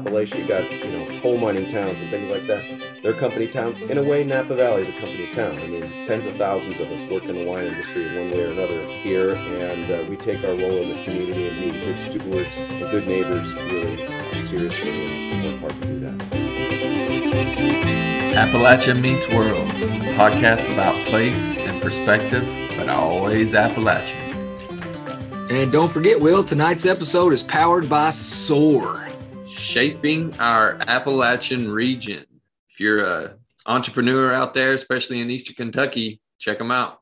Appalachia, you got you know coal mining towns and things like that. They're company towns. In a way, Napa Valley is a company town. I mean, tens of thousands of us work in the wine industry in one way or another here, and uh, we take our role in the community and being good stewards and good neighbors really seriously and work hard to do that. Appalachia Meets World, a podcast about place and perspective, but always Appalachian. And don't forget, Will, tonight's episode is powered by SOAR. Shaping our Appalachian region. If you're a entrepreneur out there, especially in Eastern Kentucky, check them out.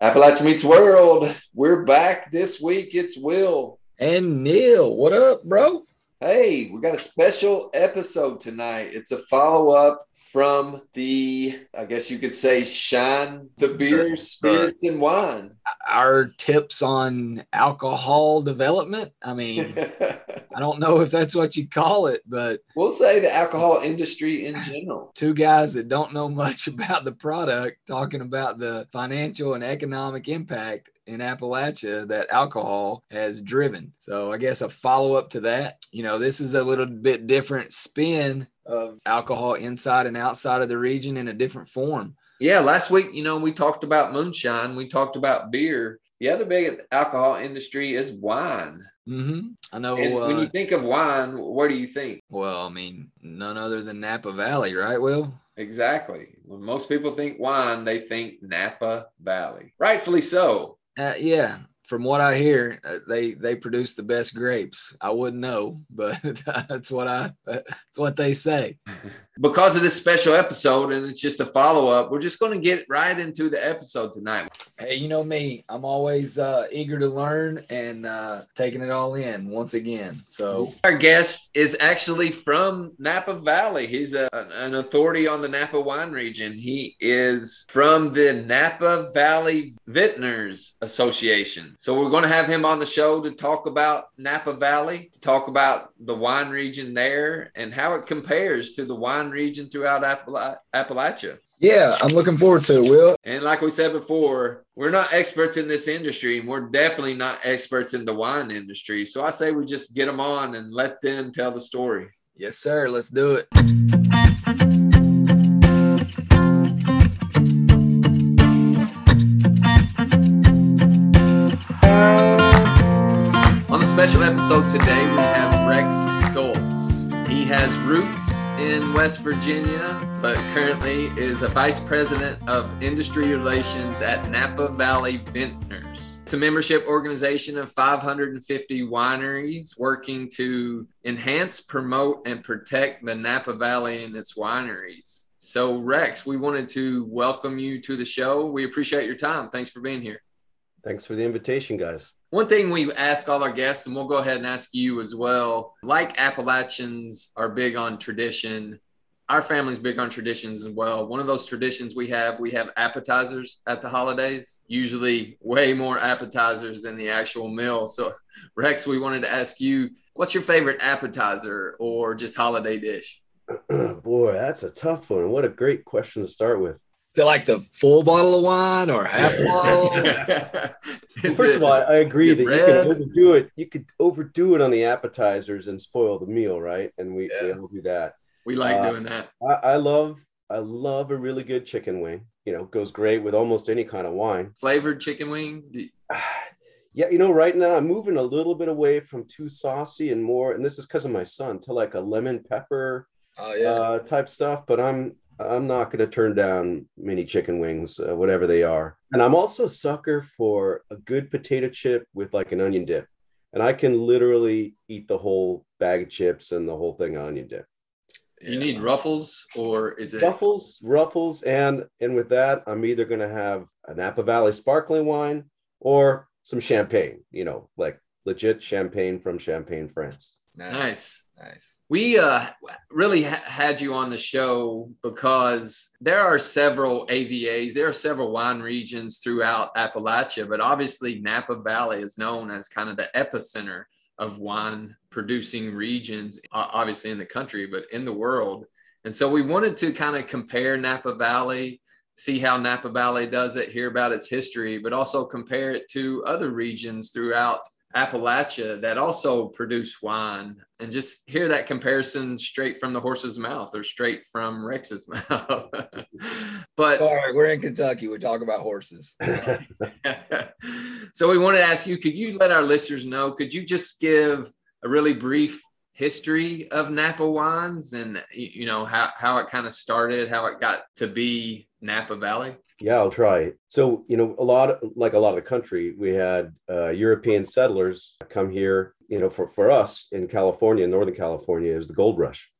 Appalachia Meets World. We're back this week. It's Will. And Neil, what up, bro? Hey, we got a special episode tonight. It's a follow up from the, I guess you could say, Shine the Beer, Spirits, and Wine. Our tips on alcohol development. I mean, I don't know if that's what you call it, but we'll say the alcohol industry in general. two guys that don't know much about the product talking about the financial and economic impact in Appalachia that alcohol has driven. So I guess a follow up to that, you know, this is a little bit different spin of alcohol inside and outside of the region in a different form. Yeah, last week, you know, we talked about moonshine, we talked about beer. The other big alcohol industry is wine. hmm I know. And when uh, you think of wine, what do you think? well, I mean, none other than Napa Valley, right? Will? Exactly. When most people think wine, they think Napa Valley. Rightfully so. Uh, yeah. From what I hear, uh, they they produce the best grapes. I wouldn't know, but that's what I that's what they say. Because of this special episode, and it's just a follow up, we're just going to get right into the episode tonight. Hey, you know me. I'm always uh, eager to learn and uh, taking it all in once again. So Our guest is actually from Napa Valley. He's a, an authority on the Napa wine region. He is from the Napa Valley Vintners Association. So we're going to have him on the show to talk about Napa Valley, to talk about the wine region there and how it compares to the wine region throughout Appala- Appalachia. yeah, I'm looking forward to it. Will And like we said before, we're not experts in this industry, and we're definitely not experts in the wine industry. So I say we just get them on and let them tell the story. yes, sir. Let's do it. On a special episode today, we have Rex Stoltz. He has roots in West Virginia, but currently is a vice president of industry relations at Napa Valley Vintners. It's a membership organization of 550 wineries working to enhance, promote, and protect the Napa Valley and its wineries. So, Rex, we wanted to welcome you to the show. We appreciate your time. Thanks for being here. Thanks for the invitation, guys. One thing we ask all our guests, and we'll go ahead and ask you as well. Like Appalachians are big on tradition, our family's big on traditions as well. One of those traditions we have, we have appetizers at the holidays, usually way more appetizers than the actual meal. So, Rex, we wanted to ask you, what's your favorite appetizer or just holiday dish? Boy, that's a tough one. What a great question to start with. Is it like the full bottle of wine or half bottle? Well, first of all, I, I agree your that you can overdo it. You could overdo it on the appetizers and spoil the meal, right? And we, we Yeah. all do that. we like Uh, doing that. I, I love I love a really good chicken wing. You know, goes great with almost any kind of wine. Flavored chicken wing. Yeah, you know, right now I'm moving a little bit away from too saucy and more, and this is because of my son, to like a lemon pepper Oh yeah. uh, type stuff. But I'm I'm not going to turn down mini chicken wings, uh, whatever they are. And I'm also a sucker for a good potato chip with like an onion dip, and I can literally eat the whole bag of chips and the whole thing of onion dip. Do you need ruffles or is it ruffles, ruffles, and and with that, I'm either going to have a Napa Valley sparkling wine or some champagne. You know, like legit champagne from Champagne, France. Nice. Nice. We uh, really ha- had you on the show because there are several AVAs, there are several wine regions throughout Appalachia, but obviously Napa Valley is known as kind of the epicenter of wine producing regions, obviously in the country, but in the world. And so we wanted to kind of compare Napa Valley, see how Napa Valley does it, hear about its history, but also compare it to other regions throughout Appalachia that also produce wine and just hear that comparison straight from the horse's mouth or straight from Rex's mouth. but sorry, we're in Kentucky. We talk about horses. so we wanted to ask you, could you let our listeners know, could you just give a really brief history of Napa wines and you know how, how it kind of started, how it got to be Napa Valley? Yeah, I'll try. So, you know, a lot of, like a lot of the country, we had uh, European settlers come here. You know, for for us in California, Northern California, is the gold rush.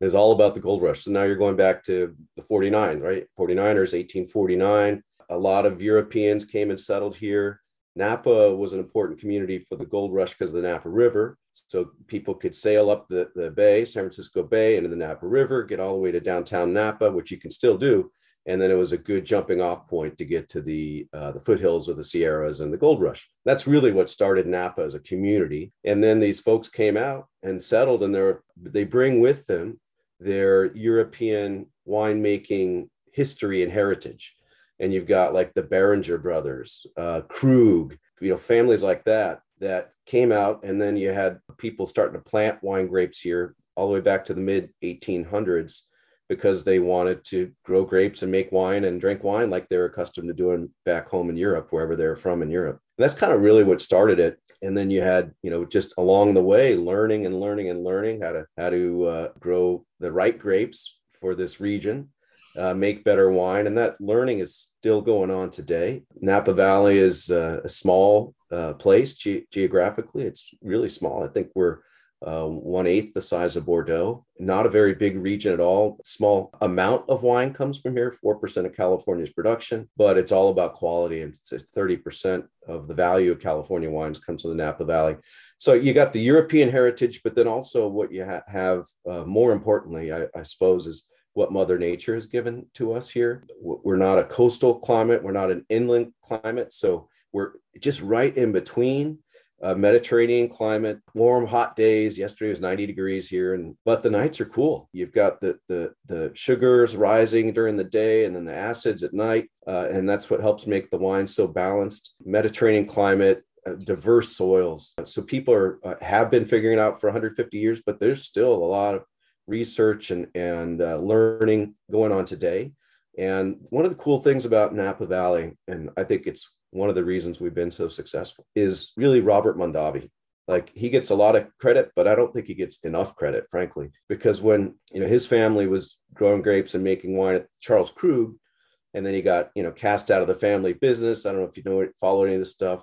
It's all about the gold rush. So now you're going back to the 49, right? 49ers, 1849. A lot of Europeans came and settled here. Napa was an important community for the gold rush because of the Napa River. So people could sail up the, the bay, San Francisco Bay, into the Napa River, get all the way to downtown Napa, which you can still do and then it was a good jumping off point to get to the uh, the foothills of the Sierras and the gold rush. That's really what started Napa as a community. And then these folks came out and settled, and they they bring with them their European winemaking history and heritage. And you've got like the Beringer brothers, uh, Krug, you know, families like that that came out, and then you had people starting to plant wine grapes here all the way back to the mid 1800s because they wanted to grow grapes and make wine and drink wine like they're accustomed to doing back home in Europe, wherever they're from in Europe. And that's kind of really what started it. And then you had, you know, just along the way, learning and learning and learning how to how to uh, grow the right grapes for this region, uh, make better wine, and that learning is still going on today. Napa Valley is uh, a small uh, place ge- geographically; it's really small. I think we're uh, one eighth the size of Bordeaux. Not a very big region at all. Small amount of wine comes from here, 4% of California's production, but it's all about quality. And 30% of the value of California wines comes from the Napa Valley. So you got the European heritage, but then also what you ha- have, uh, more importantly, I, I suppose, is what Mother Nature has given to us here. We're not a coastal climate, we're not an inland climate. So we're just right in between uh, Mediterranean climate, warm, hot days. Yesterday was 90 degrees here, and but the nights are cool. You've got the the the sugars rising during the day, and then the acids at night, uh, and that's what helps make the wine so balanced. Mediterranean climate, uh, diverse soils. So people are uh, have been figuring out for 150 years, but there's still a lot of research and and uh, learning going on today. And one of the cool things about Napa Valley, and I think it's one of the reasons we've been so successful is really Robert Mondavi. Like he gets a lot of credit, but I don't think he gets enough credit, frankly, because when you know his family was growing grapes and making wine at Charles Krug, and then he got you know cast out of the family business. I don't know if you know follow any of this stuff.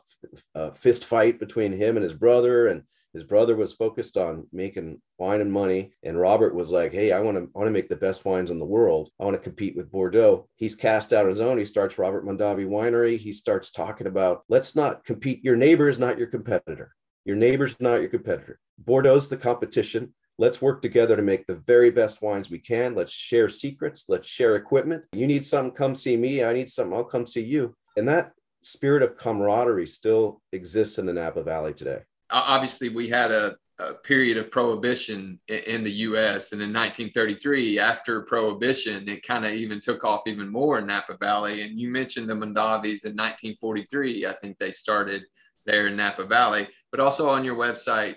Uh, fist fight between him and his brother, and his brother was focused on making wine and money and robert was like hey i want to want to make the best wines in the world. I want to compete with bordeaux. He's cast out his own. He starts robert mondavi winery. He starts talking about let's not compete. Your neighbor is not your competitor. Your neighbor's not your competitor. Bordeaux's the competition. Let's work together to make the very best wines we can. Let's share secrets. Let's share equipment. You need something come see me. I need something. I'll come see you. And that spirit of camaraderie still exists in the napa valley today obviously we had a, a period of prohibition in, the U.S. and in 1933, after prohibition, it kind of even took off even more in Napa Valley. And you mentioned the Mondavis in 1943. I think they started there in Napa Valley, but also on your website,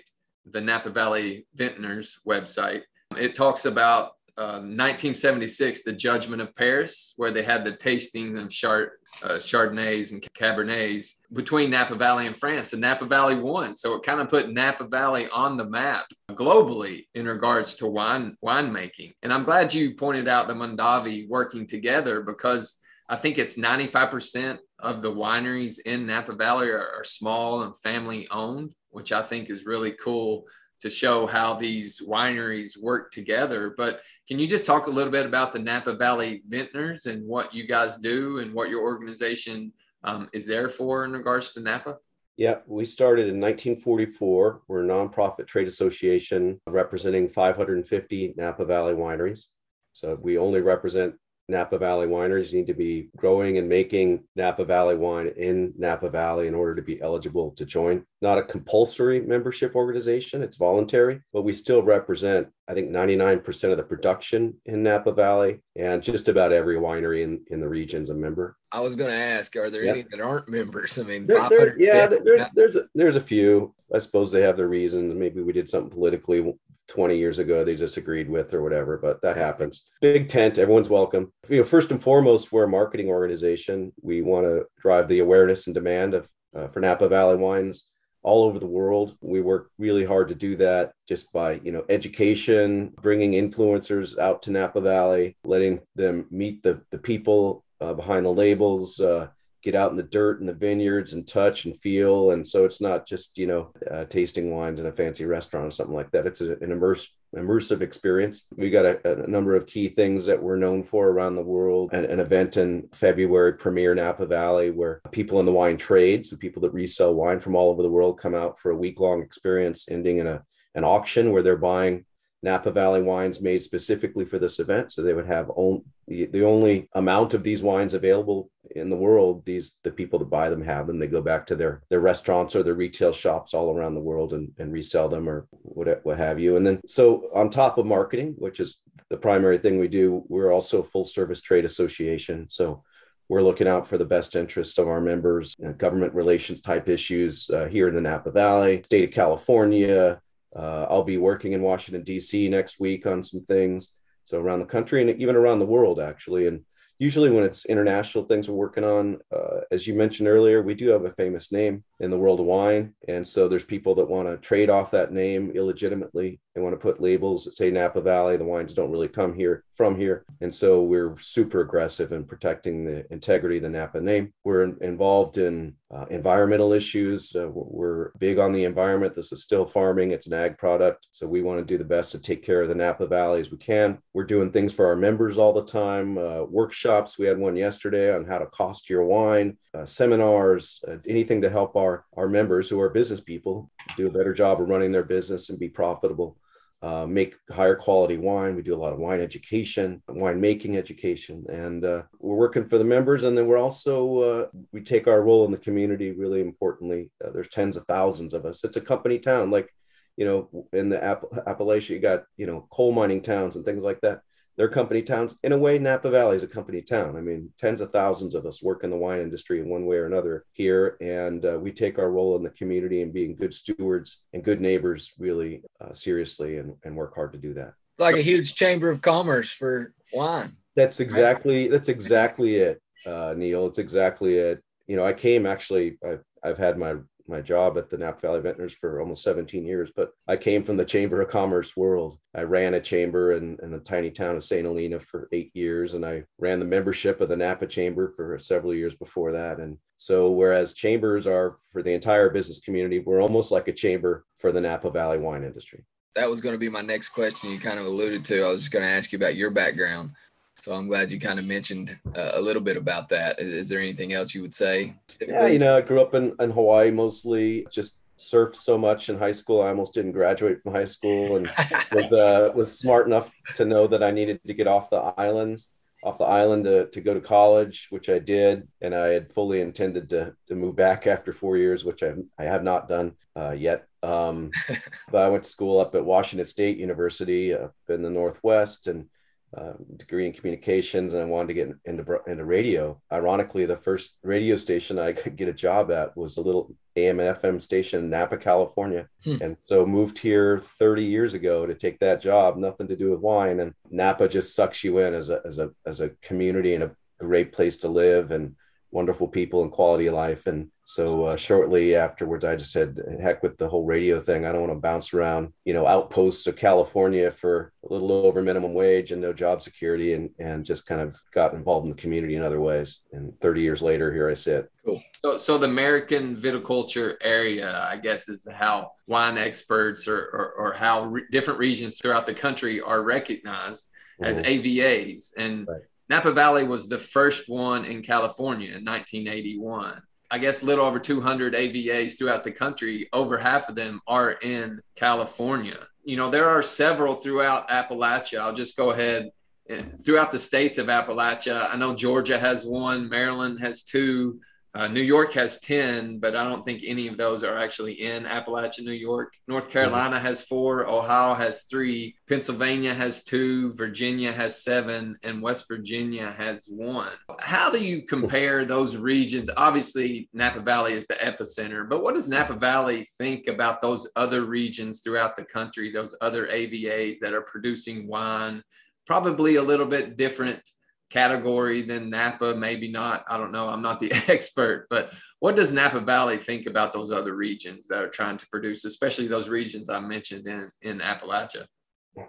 the Napa Valley Vintners website, it talks about uh, 1976, the Judgment of Paris, where they had the tasting of Chard, uh, Chardonnays and Cabernets between Napa Valley and France, and Napa Valley won. So it kind of put Napa Valley on the map globally in regards to wine winemaking. And I'm glad you pointed out the Mondavi working together because I think it's 95% of the wineries in Napa Valley are, are small and family owned, which I think is really cool to show how these wineries work together. But Can you just talk a little bit about the Napa Valley Vintners and what you guys do and what your organization um, is there for in regards to Napa? Yeah, we started in 1944. We're a nonprofit trade association representing 550 Napa Valley wineries. So we only represent Napa Valley wineries need to be growing and making Napa Valley wine in Napa Valley in order to be eligible to join. Not a compulsory membership organization, it's voluntary, but we still represent, I think, 99% of the production in Napa Valley and just about every winery in, in the region's a member. I was going to ask, are there any that aren't members? I mean, there, there, yeah, there's, there's, a, there's a few. I suppose they have their reasons. Maybe we did something politically 20 years ago they disagreed with or whatever but that happens. Big tent everyone's welcome. You know first and foremost we're a marketing organization. We want to drive the awareness and demand of uh, for napa valley wines all over the world. We work really hard to do that just by you know education bringing influencers out to napa valley letting them meet the the people uh, behind the labels uh, get out in the dirt and the vineyards and touch and feel. And so it's not just, you know, uh, tasting wines in a fancy restaurant or something like that. It's a, an immersive immersive experience. We got a, a, number of key things that we're known for around the world. An, an, event in February, Premier Napa Valley, where people in the wine trade, so people that resell wine from all over the world, come out for a week long experience, ending in a an auction where they're buying Napa Valley wines made specifically for this event. So they would have on, the, the only amount of these wines available in the world. These the people that buy them have them. They go back to their their restaurants or their retail shops all around the world and, and resell them or what, what have you. And then so on top of marketing, which is the primary thing we do, we're also a full service trade association. So we're looking out for the best interest of our members, you know, government relations type issues uh, here in the Napa Valley, state of California, uh, I'll be working in Washington, D.C. next week on some things. So around the country and even around the world, actually. And usually when it's international things we're working on, uh, as you mentioned earlier, we do have a famous name in the world of wine. And so there's people that want to trade off that name illegitimately. They want to put labels that say Napa Valley. The wines don't really come here from here. And so we're super aggressive in protecting the integrity of the Napa name. We're in, involved in uh, environmental issues. Uh, we're big on the environment. This is still farming, it's an ag product. So we want to do the best to take care of the Napa Valley as we can. We're doing things for our members all the time, uh, workshops. We had one yesterday on how to cost your wine, uh, seminars, uh, anything to help our, our members who are business people do a better job of running their business and be profitable uh, make higher quality wine. We do a lot of wine education, wine making education, and uh, we're working for the members. And then we're also uh, we take our role in the community really importantly. Uh, there's tens of thousands of us. It's a company town, like you know, in the App- Appalachia, you got you know coal mining towns and things like that they're company towns. In a way, Napa Valley is a company town. I mean, tens of thousands of us work in the wine industry in one way or another here, and uh, we take our role in the community and being good stewards and good neighbors really uh, seriously, and, and work hard to do that. It's like a huge chamber of commerce for wine. That's exactly that's exactly it, uh, Neil. It's exactly it. You know, I came actually. I've, I've had my my job at the Napa Valley Vintners for almost 17 years, but I came from the Chamber of Commerce world. I ran a chamber in, in the tiny town of St. Helena for eight years, and I ran the membership of the Napa Chamber for several years before that. And so, whereas chambers are for the entire business community, we're almost like a chamber for the Napa Valley wine industry. That was going to be my next question. You kind of alluded to. I was just going to ask you about your background. So I'm glad you kind of mentioned uh, a little bit about that. Is, is, there anything else you would say? Yeah, you know, I grew up in, in Hawaii mostly, just surfed so much in high school. I almost didn't graduate from high school and was uh, was smart enough to know that I needed to get off the islands, off the island to, to go to college, which I did. And I had fully intended to, to move back after four years, which I, I have not done uh, yet. Um, but I went to school up at Washington State University up in the Northwest and uh, degree in communications and I wanted to get into into radio. Ironically, the first radio station I could get a job at was a little AM and FM station in Napa, California. Hmm. And so moved here 30 years ago to take that job, nothing to do with wine. And Napa just sucks you in as a as a as a community and a great place to live and wonderful people and quality of life. And so uh, shortly afterwards, I just said, heck with the whole radio thing. I don't want to bounce around, you know, outposts of California for a little over minimum wage and no job security and, and just kind of got involved in the community in other ways. And 30 years later, here I sit. Cool. So, so the American viticulture area, I guess, is how wine experts or, or, or how re- different regions throughout the country are recognized as mm-hmm. AVAs. And right. Napa Valley was the first one in California in 1981. I guess a little over 200 AVAs throughout the country. Over half of them are in California. You know, there are several throughout Appalachia. I'll just go ahead eh, throughout the states of Appalachia. I know Georgia has one, Maryland has two, uh, New York has 10, but I don't think any of those are actually in Appalachia, New York. North Carolina has four, Ohio has three, Pennsylvania has two, Virginia has seven, and West Virginia has one. How do you compare those regions? Obviously, Napa Valley is the epicenter, but what does Napa Valley think about those other regions throughout the country, those other AVAs that are producing wine? Probably a little bit different category than Napa, maybe not. I don't know. I'm not the expert, but what does Napa Valley think about those other regions that are trying to produce, especially those regions I mentioned in, in Appalachia?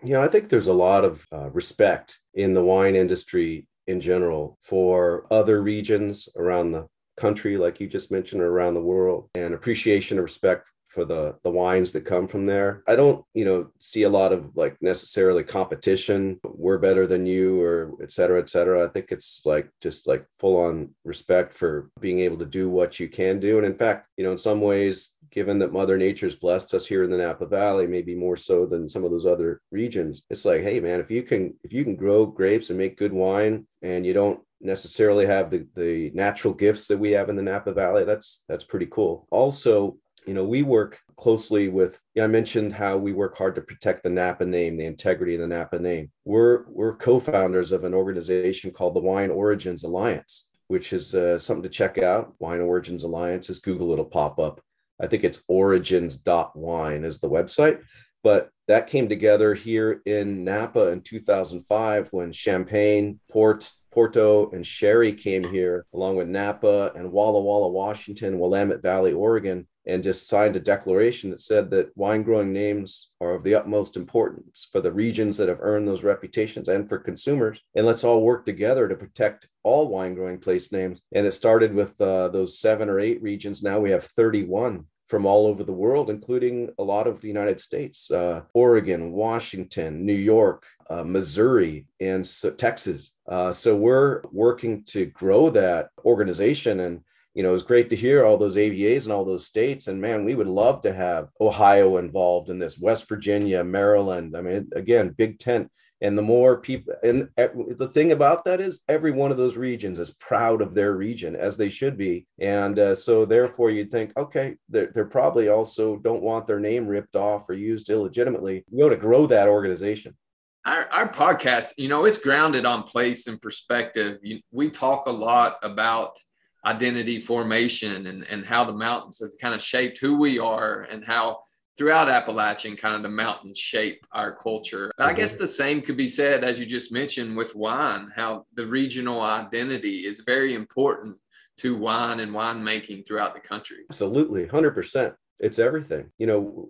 You know, I think there's a lot of uh, respect in the wine industry in general for other regions around the country, like you just mentioned, or around the world, and appreciation and respect for the the wines that come from there. I don't, you know, see a lot of like necessarily competition. We're better than you, or et cetera, et cetera. I think it's like just like full on respect for being able to do what you can do. And in fact, you know, in some ways, given that Mother Nature's blessed us here in the Napa Valley, maybe more so than some of those other regions, it's like, hey man, if you can if you can grow grapes and make good wine and you don't necessarily have the, the natural gifts that we have in the Napa Valley, that's that's pretty cool. Also, you know, we work closely with, yeah, I mentioned how we work hard to protect the Napa name, the integrity of the Napa name. We're, we're co-founders of an organization called the Wine Origins Alliance, which is uh, something to check out. Wine Origins Alliance, just Google, it'll pop up. I think it's origins.wine is the website. But that came together here in Napa in 2005 when Champagne, Port, Porto, and Sherry came here, along with Napa and Walla Walla, Washington, Willamette Valley, Oregon, and just signed a declaration that said that wine growing names are of the utmost importance for the regions that have earned those reputations and for consumers. And let's all work together to protect all wine growing place names. And it started with uh, those seven or eight regions. Now we have 31 from all over the world, including a lot of the United States, uh, Oregon, Washington, New York, uh, Missouri, and so Texas. Uh, so we're working to grow that organization and you know, it was great to hear all those AVAs and all those states. And man, we would love to have Ohio involved in this, West Virginia, Maryland. I mean, again, big tent. And the more people, and the thing about that is every one of those regions is proud of their region as they should be. And uh, so, therefore, you'd think, okay, they're, they're, probably also don't want their name ripped off or used illegitimately. We want to grow that organization. Our, our podcast, you know, it's grounded on place and perspective. You, we talk a lot about identity formation and, and how the mountains have kind of shaped who we are and how throughout Appalachian kind of the mountains shape our culture. But I guess mm-hmm. the same could be said, as you just mentioned, with wine, how the regional identity is very important to wine and winemaking throughout the country. Absolutely, 100% it's everything you know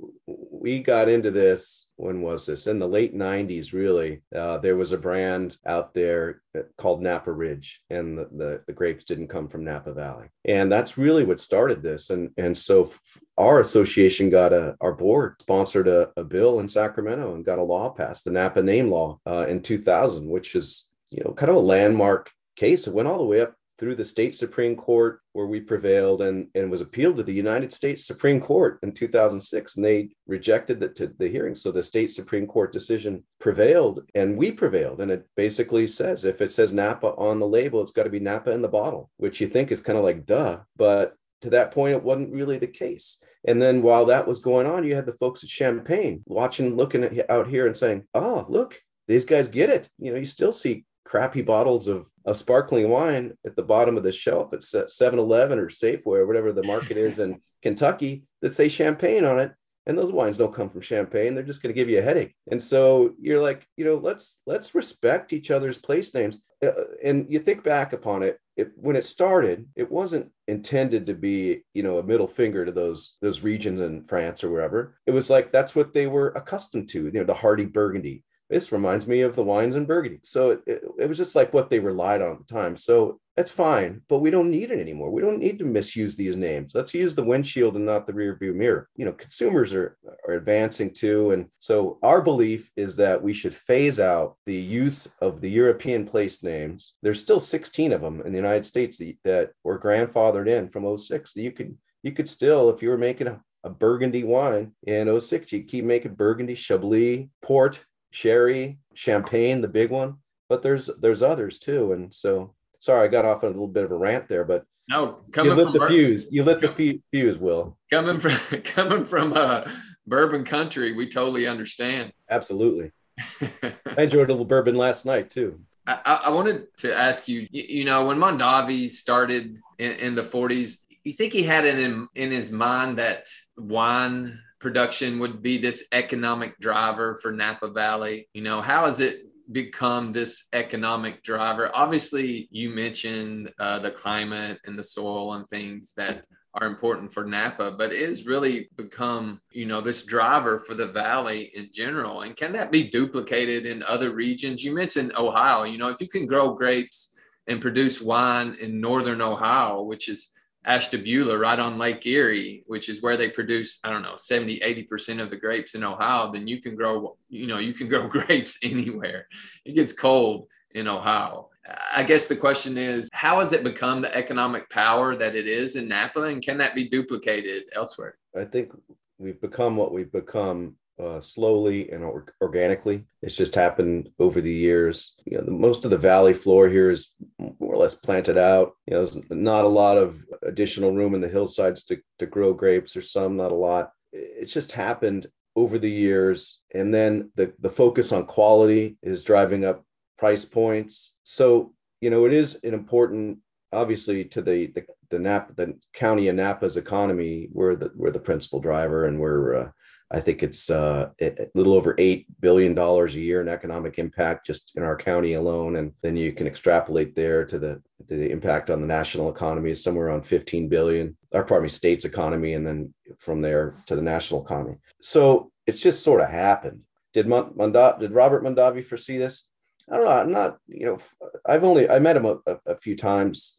we got into this when was this? In the late 90s really. Uh, there was a brand out there called napa ridge and the, the, the, grapes didn't come from napa valley. And that's really what started this. And and so our association got a our board sponsored a, a, bill in sacramento and got a law passed the napa name law uh, in 2000 which is you know kind of a landmark case. It went all the way up through the state Supreme Court where we prevailed and, and was appealed to the United States Supreme Court in 2006. And they rejected the, the hearing. So the state Supreme Court decision prevailed and we prevailed. And it basically says if it says Napa on the label, it's got to be Napa in the bottle, which you think is kind of like duh. But to that point, it wasn't really the case. And then while that was going on, you had the folks at Champagne watching, looking at, out here and saying, oh, look, these guys get it. You know, you still see crappy bottles of, of sparkling wine at the bottom of the shelf at 7-Eleven or Safeway or whatever the market is in Kentucky that say champagne on it. And those wines don't come from champagne. They're just going to give you a headache. And so you're like, you know, let's let's respect each other's place names. Uh, and you think back upon it, it, when it started, it wasn't intended to be, you know, a middle finger to those those regions in France or wherever. It was like that's what they were accustomed to. You know, the Hearty Burgundy, this reminds me of the wines in Burgundy. So it, it, it, was just like what they relied on at the time. So that's fine, but we don't need it anymore. We don't need to misuse these names. Let's use the windshield and not the rear view mirror. You know, consumers are, are advancing too. And so our belief is that we should phase out the use of the European place names. There's still 16 of them in the United States that, that were grandfathered in from 06. You could you could still, if you were making a, a Burgundy wine in 06, you keep making Burgundy, Chablis, Port, Sherry, Champagne, the big one. But there's there's others too. And so sorry, I got off on a little bit of a rant there, but no, coming you lit the Bur- fuse. You lit the fuse, Will. Coming from coming from uh, bourbon country, we totally understand. Absolutely. I enjoyed a little bourbon last night too. I, I wanted to ask you, you, you know, when Mondavi started in, in the 40s, you think he had it in, in his mind that wine production would be this economic driver for Napa Valley? You know, how has it become this economic driver? Obviously, you mentioned uh, the climate and the soil and things that are important for Napa, but it has really become, you know, this driver for the valley in general. And can that be duplicated in other regions? You mentioned Ohio. You know, if you can grow grapes and produce wine in northern Ohio, which is Ashtabula right on Lake Erie, which is where they produce, I don't know, 70, 80% of the grapes in Ohio, then you can grow, you know, you can grow grapes anywhere. It gets cold in Ohio. I guess the question is, how has it become the economic power that it is in Napa, and can that be duplicated elsewhere? I think we've become what we've become uh, slowly and or- organically. It's just happened over the years. You know, the, most of the valley floor here is more or less planted out. You know, there's not a lot of additional room in the hillsides to, to grow grapes. There's some, not a lot. It's just happened over the years. And then the, the focus on quality is driving up price points. So, you know, it is an important, obviously, to the, the, the Napa, the county of Napa's economy, we're the, we're the principal driver and we're, uh, I think it's uh, a little over $8 billion a year in economic impact just in our county alone. And then you can extrapolate there to the, the impact on the national economy is somewhere around 15 billion, or pardon me, state's economy. And then from there to the national economy. So it's just sort of happened. Did, Monda- did Robert Mondavi foresee this? I don't know. I'm not, you know, I've only, I met him a, a, a few times,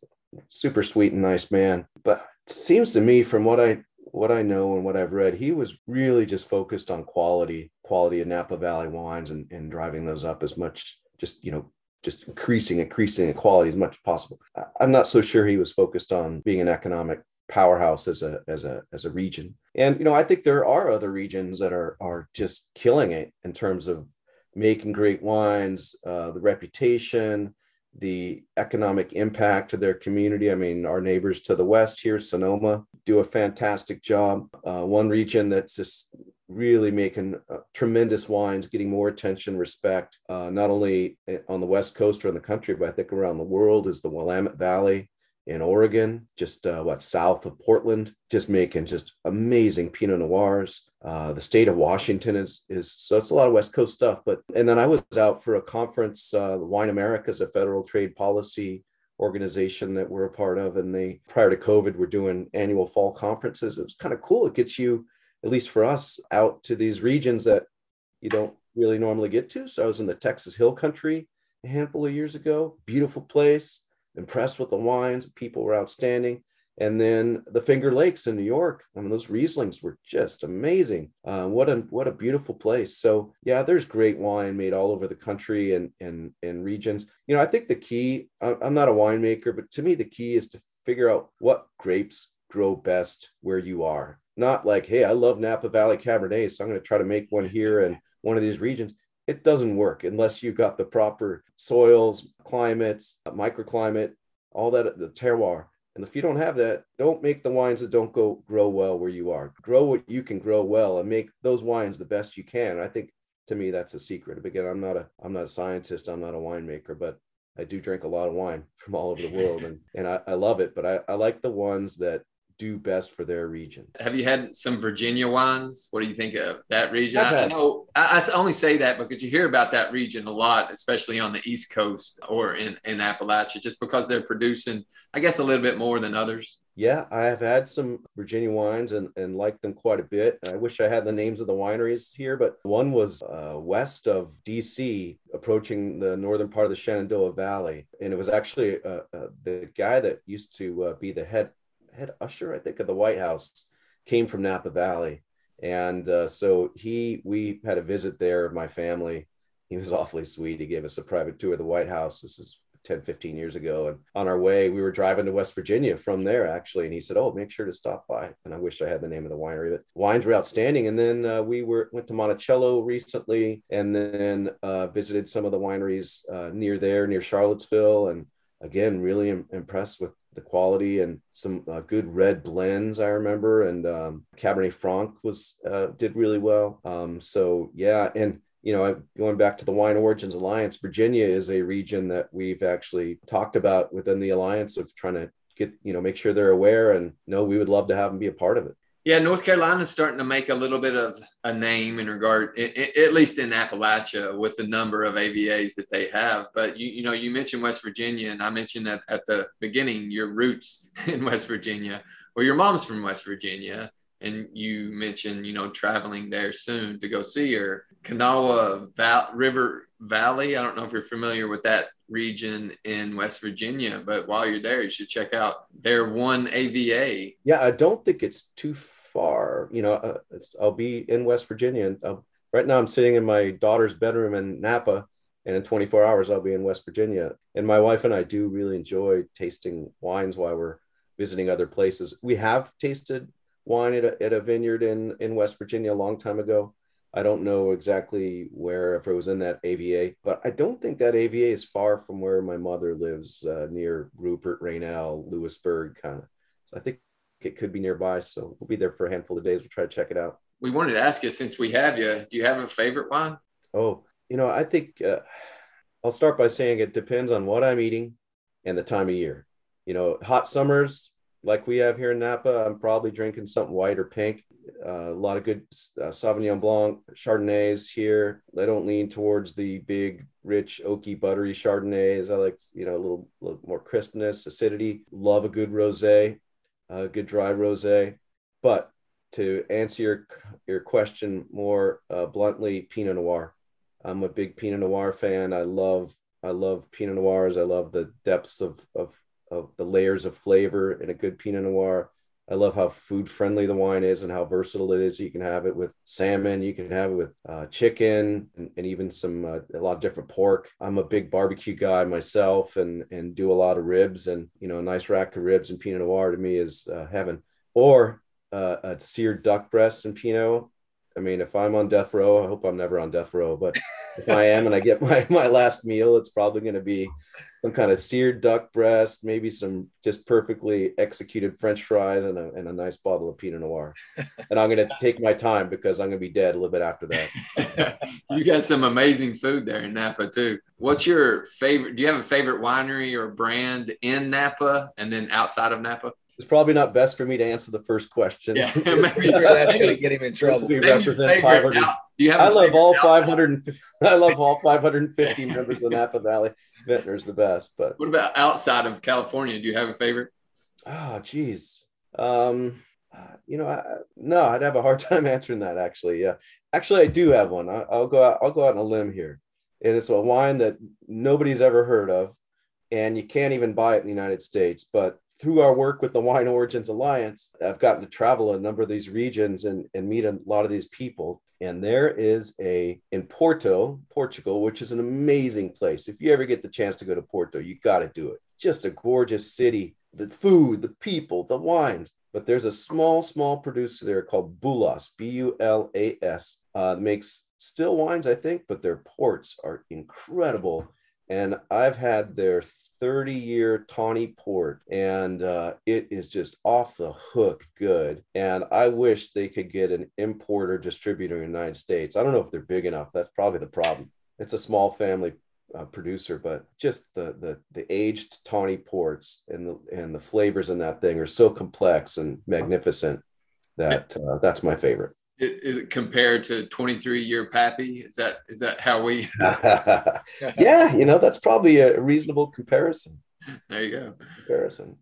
super sweet and nice man. But it seems to me from what I what I know and what I've read, he was really just focused on quality, quality of Napa Valley wines and, and driving those up as much, just, you know, just increasing, increasing the quality as much as possible. I'm not so sure he was focused on being an economic powerhouse as a as a as a region. And you know, I think there are other regions that are are just killing it in terms of making great wines, uh, the reputation, the economic impact to their community. I mean, our neighbors to the west here, Sonoma, do a fantastic job. Uh, one region that's just really making uh, tremendous wines, getting more attention, respect, uh, not only on the west coast or in the country, but I think around the world is the Willamette Valley in Oregon, just uh, what south of Portland, just making just amazing Pinot Noirs. Uh, the state of Washington is is so it's a lot of West Coast stuff. But and then I was out for a conference. Uh, Wine America is a federal trade policy organization that we're a part of, and they prior to COVID were doing annual fall conferences. It was kind of cool. It gets you, at least for us, out to these regions that you don't really normally get to. So I was in the Texas Hill Country a handful of years ago. Beautiful place impressed with the wines. People were outstanding. And then the Finger Lakes in New York. I mean, those Rieslings were just amazing. Uh, what a what a beautiful place. So yeah, there's great wine made all over the country and and and regions. You know, I think the key. I'm not a winemaker, but to me, the key is to figure out what grapes grow best where you are. Not like, hey, I love Napa Valley Cabernet, so I'm going to try to make one here and one of these regions it doesn't work unless you've got the proper soils, climates, microclimate, all that, the terroir. And if you don't have that, don't make the wines that don't go grow well where you are. Grow what you can grow well and make those wines the best you can. I think to me that's a secret. Again, I'm not a I'm not a scientist, I'm not a winemaker, but I do drink a lot of wine from all over the world and, and I, I love it. But I, I like the ones that do best for their region. Have you had some Virginia wines? What do you think of that region? I, know I, I only say that because you hear about that region a lot, especially on the East Coast or in, in Appalachia, just because they're producing, I guess, a little bit more than others. Yeah, I have had some Virginia wines and, and liked them quite a bit. I wish I had the names of the wineries here, but one was uh, west of DC, approaching the northern part of the Shenandoah Valley. And it was actually uh, uh, the guy that used to uh, be the head, head usher, I think, of the White House came from Napa Valley. And uh, so he, we had a visit there of my family. He was awfully sweet. He gave us a private tour of the White House. This is 10, 15 years ago. And on our way, we were driving to West Virginia from there, actually. And he said, Oh, make sure to stop by. And I wish I had the name of the winery, but wines were outstanding. And then uh, we were went to Monticello recently and then uh, visited some of the wineries uh, near there, near Charlottesville. And again, really im- impressed with the quality and some uh, good red blends I remember. And um, Cabernet Franc was uh, did really well. Um, so yeah and you know, going back to the Wine Origins Alliance, Virginia is a region that we've actually talked about within the alliance of trying to get, you know, make sure they're aware. And know we would love to have them be a part of it. Yeah, North Carolina's starting to make a little bit of a name in regard, at least in Appalachia, with the number of AVAs that they have. But you, you know, you mentioned West Virginia, and I mentioned at, at the beginning your roots in West Virginia. Well, your mom's from West Virginia, and you mentioned, you know, traveling there soon to go see her. Kanawha Val- River Valley. I don't know if you're familiar with that region in West Virginia, but while you're there, you should check out their one AVA. Yeah, I don't think it's too far. You know, uh, I'll be in West Virginia. And uh, right now, I'm sitting in my daughter's bedroom in Napa, and in 24 hours, I'll be in West Virginia. And my wife and I do really enjoy tasting wines while we're visiting other places. We have tasted wine at a, at a vineyard in in West Virginia a long time ago. I don't know exactly where, if it was in that AVA, but I don't think that AVA is far from where my mother lives, uh, near Rupert, Rainelle, Lewisburg, kind of. So I think it could be nearby. So we'll be there for a handful of days. We'll try to check it out. We wanted to ask you since we have you, do you have a favorite wine? Oh, you know, I think uh, I'll start by saying it depends on what I'm eating and the time of year. You know, hot summers like we have here in Napa, I'm probably drinking something white or pink. Uh, a lot of good uh, Sauvignon Blanc, Chardonnays here. I don't lean towards the big, rich, oaky, buttery Chardonnays. I like, you know, a little, little more crispness, acidity. Love a good rosé, a good dry rosé. But to answer your your question more uh, bluntly, Pinot Noir. I'm a big Pinot Noir fan. I love I love Pinot Noirs. I love the depths of of of the layers of flavor in a good Pinot Noir. I love how food friendly the wine is and how versatile it is. You can have it with salmon, you can have it with uh, chicken, and, and even some uh, a lot of different pork. I'm a big barbecue guy myself, and and do a lot of ribs, and you know, a nice rack of ribs and Pinot Noir to me is uh, heaven. Or uh, a seared duck breast and Pinot. I mean, if I'm on death row, I hope I'm never on death row, but if I am and I get my, my last meal, it's probably going to be some kind of seared duck breast, maybe some just perfectly executed French fries and a, and a nice bottle of Pinot Noir. And I'm going to take my time because I'm going to be dead a little bit after that. you got some amazing food there in Napa too. What's your favorite? Do you have a favorite winery or brand in Napa and then outside of Napa? It's probably not best for me to answer the first question. Yeah, Maybe that's going to get him in trouble. We represent 500 out- do you have? a I love all outside- 500. I love all 550 members of Napa Valley. Vintner's the best, but What about outside of California? Do you have a favorite? oh, geez. Um, you know, I, no, I'd have a hard time answering that. Actually, yeah. Actually, I do have one. I, I'll go out. I'll go out on a limb here, and it's a wine that nobody's ever heard of, and you can't even buy it in the United States. But through our work with the Wine Origins Alliance, I've gotten to travel a number of these regions and, and meet a lot of these people. And there is a in Porto, Portugal, which is an amazing place. If you ever get the chance to go to Porto, you got to do it. Just a gorgeous city. The food, the people, the wines. But there's a small, small producer there called Bulas, B U L A S, uh, makes still wines, I think, but their ports are incredible. And I've had their 30 year tawny port, and uh, it is just off the hook good. And I wish they could get an importer distributor in the United States. I don't know if they're big enough. That's probably the problem. It's a small family uh, producer, but just the the the aged tawny ports and the and the flavors in that thing are so complex and magnificent that uh, that's my favorite. Is it compared to 23 year Pappy? Is that is that how we? yeah, you know that's probably a reasonable comparison. There you go. Comparison.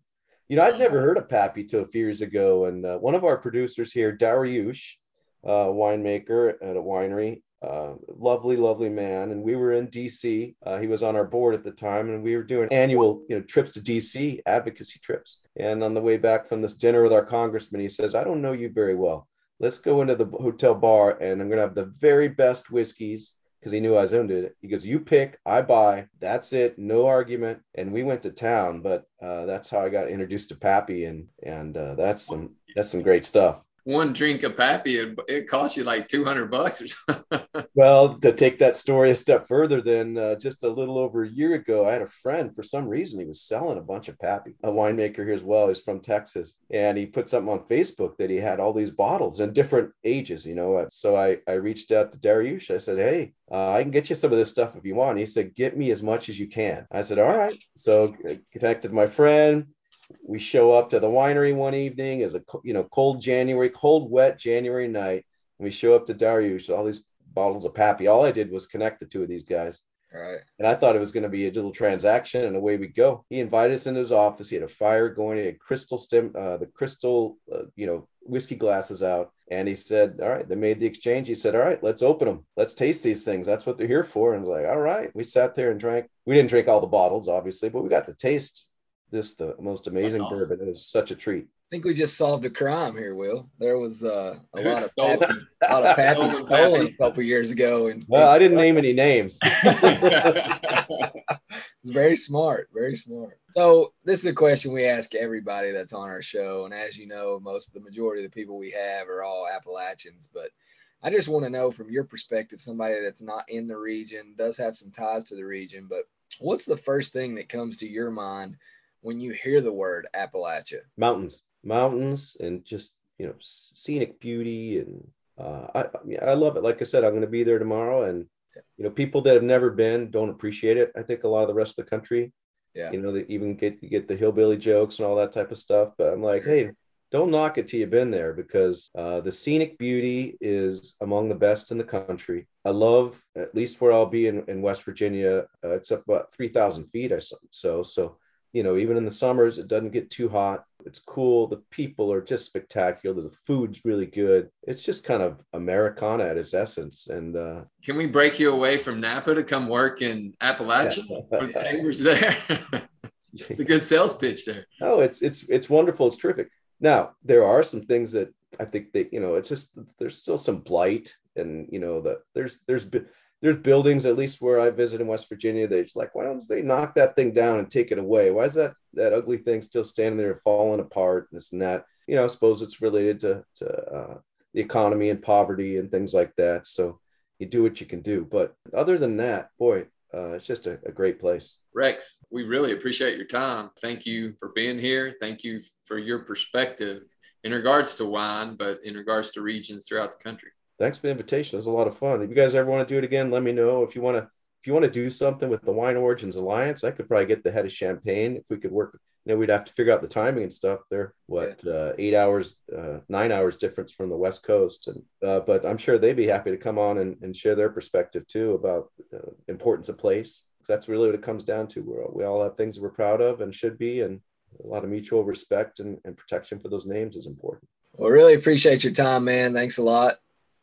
You know, I'd never heard of Pappy till a few years ago, and uh, one of our producers here, Darioush, uh, winemaker at a winery, uh, lovely, lovely man. And we were in DC. Uh, he was on our board at the time, and we were doing annual, you know, trips to DC, advocacy trips. And on the way back from this dinner with our congressman, he says, "I don't know you very well. Let's go into the hotel bar, and I'm going to have the very best whiskeys." Because he knew I owned it. He goes, "You pick, I buy. That's it. No argument." And we went to town. But uh, that's how I got introduced to Pappy, and and uh, that's some that's some great stuff one drink of Pappy, it, it costs you like 200 bucks or something. well, to take that story a step further, then uh, just a little over a year ago, I had a friend, for some reason, he was selling a bunch of Pappy, a winemaker here as well. He's from Texas. And he put something on Facebook that he had all these bottles in different ages, you know. So I, I reached out to Darioush. I said, Hey, uh, I can get you some of this stuff if you want. He said, Get me as much as you can. I said, All right. So I connected my friend we show up to the winery one evening as a you know cold January, cold wet January night. And we show up to Darioush all these bottles of Pappy. All I did was connect the two of these guys. Right. And I thought it was going to be a little transaction, and away we go. He invited us into his office. He had a fire going. He had crystal stem, uh, the crystal, uh, you know, whiskey glasses out. And he said, "All right." They made the exchange. He said, "All right, let's open them. Let's taste these things. That's what they're here for." And I was like, "All right." We sat there and drank. We didn't drink all the bottles, obviously, but we got to taste this the most amazing awesome. bourbon. It was such a treat. I think we just solved a crime here, Will. There was uh, a lot of pappy, a lot of pappy stolen a couple years ago, and well, I didn't name any names. it's very smart, very smart. So this is a question we ask everybody that's on our show, and as you know, most the majority of the people we have are all Appalachians, but I just want to know from your perspective, somebody that's not in the region, does have some ties to the region, but what's the first thing that comes to your mind when you hear the word Appalachia? Mountains, mountains, and just you know scenic beauty, and uh, I I love it. Like I said, I'm going to be there tomorrow, and you know people that have never been don't appreciate it. I think a lot of the rest of the country, yeah, you know, they even get you get the hillbilly jokes and all that type of stuff. But I'm like, hey, don't knock it till you've been there because uh, the scenic beauty is among the best in the country. I love, at least where I'll be in, in West Virginia, uh, it's up about 3,000 feet or so. So you know, even in the summers, it doesn't get too hot. It's cool. The people are just spectacular. The food's really good. It's just kind of Americana at its essence. And uh, can we break you away from Napa to come work in Appalachia? The chambers there. it's a good sales pitch there. Oh, it's it's it's wonderful. It's terrific. Now there are some things that I think that you know. It's just there's still some blight, and you know that there's there's there's buildings, at least where I visit in West Virginia, they're just like, why don't they knock that thing down and take it away? Why is that that ugly thing still standing there falling apart? This and that. You know, I suppose it's related to to uh, the economy and poverty and things like that. So you do what you can do. But other than that, boy, uh, it's just a, a, great place. Rex, we really appreciate your time. Thank you for being here. Thank you for your perspective in regards to wine, but in regards to regions throughout the country thanks for the invitation. It was a lot of fun. If you guys ever want to do it again, let me know. If you want to, if you want to do something with the Wine Origins Alliance, I could probably get the head of Champagne if we could work. You know, we'd have to figure out the timing and stuff. They're what yeah. uh, eight hours, uh, nine hours difference from the West Coast, and uh, but I'm sure they'd be happy to come on and, and share their perspective too about uh, importance of place. That's really what it comes down to. We're, we all have things we're proud of and should be, and a lot of mutual respect and, and protection for those names is important. Well, really appreciate your time, man. Thanks a lot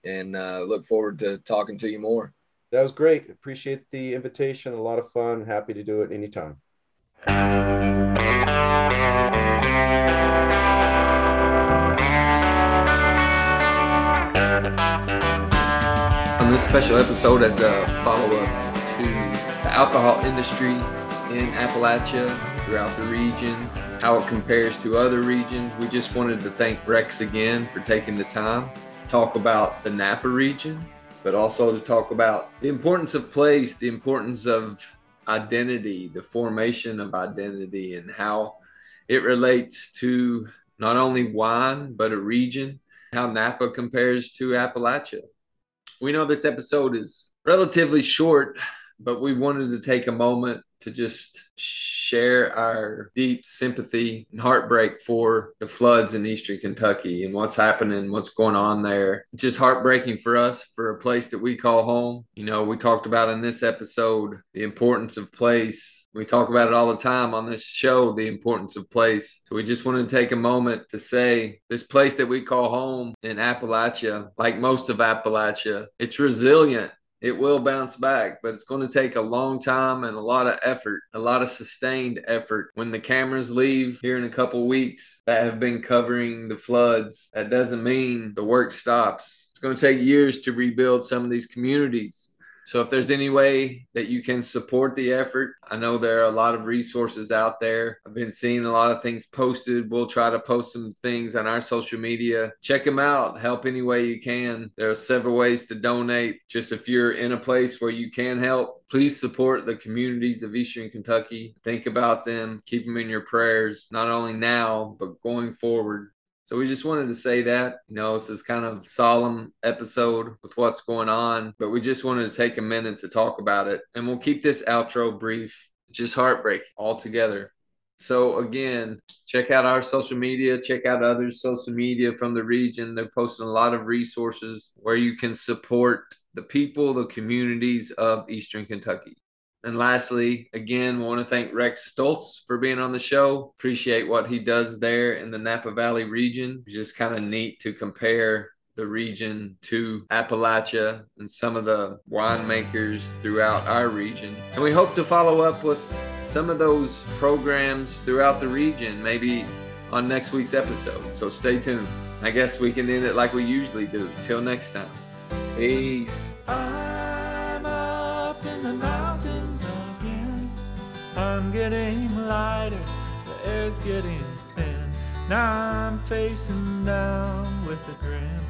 and uh, look forward to talking to you more. That was great. Appreciate the invitation. A lot of fun. Happy to do it anytime. On this special episode, as a follow up to the alcohol industry in Appalachia, throughout the region, how it compares to other regions, we just wanted to thank Rex again for taking the time talk about the Napa region, but also to talk about the importance of place, the importance of identity, the formation of identity, and how it relates to not only wine, but a region, how Napa compares to Appalachia. We know this episode is relatively short, but we wanted to take a moment to just share our deep sympathy and heartbreak for the floods in eastern Kentucky and what's happening, what's going on there. Just heartbreaking for us for a place that we call home. You know, we talked about in this episode the importance of place. We talk about it all the time on this show, the importance of place. So we just wanted to take a moment to say this place that we call home in Appalachia, like most of Appalachia, it's resilient it will bounce back, but it's going to take a long time and a lot of effort, a lot of sustained effort. When the cameras leave here in a couple weeks that have been covering the floods, that doesn't mean the work stops. It's going to take years to rebuild some of these communities. So if there's any way that you can support the effort, I know there are a lot of resources out there. I've been seeing a lot of things posted. We'll try to post some things on our social media. Check them out. Help any way you can. There are several ways to donate. Just if you're in a place where you can help, please support the communities of Eastern Kentucky. Think about them. Keep them in your prayers, not only now, but going forward. So we just wanted to say that, you know, this is kind of solemn episode with what's going on, but we just wanted to take a minute to talk about it. And we'll keep this outro brief, just heartbreak altogether. So again, check out our social media, check out others' social media from the region. They're posting a lot of resources where you can support the people, the communities of Eastern Kentucky. And lastly, again, want to thank Rex Stoltz for being on the show. Appreciate what he does there in the Napa Valley region. It's just kind of neat to compare the region to Appalachia and some of the winemakers throughout our region. And we hope to follow up with some of those programs throughout the region, maybe on next week's episode. So stay tuned. I guess we can end it like we usually do. Till next time. Peace. Ah. I'm getting lighter, the air's getting thin. Now I'm facing down with a grin.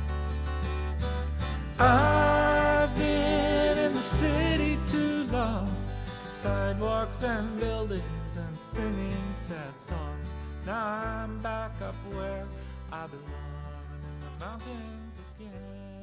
I've been in the city too long, sidewalks and buildings and singing sad songs. Now I'm back up where I belong in the mountains.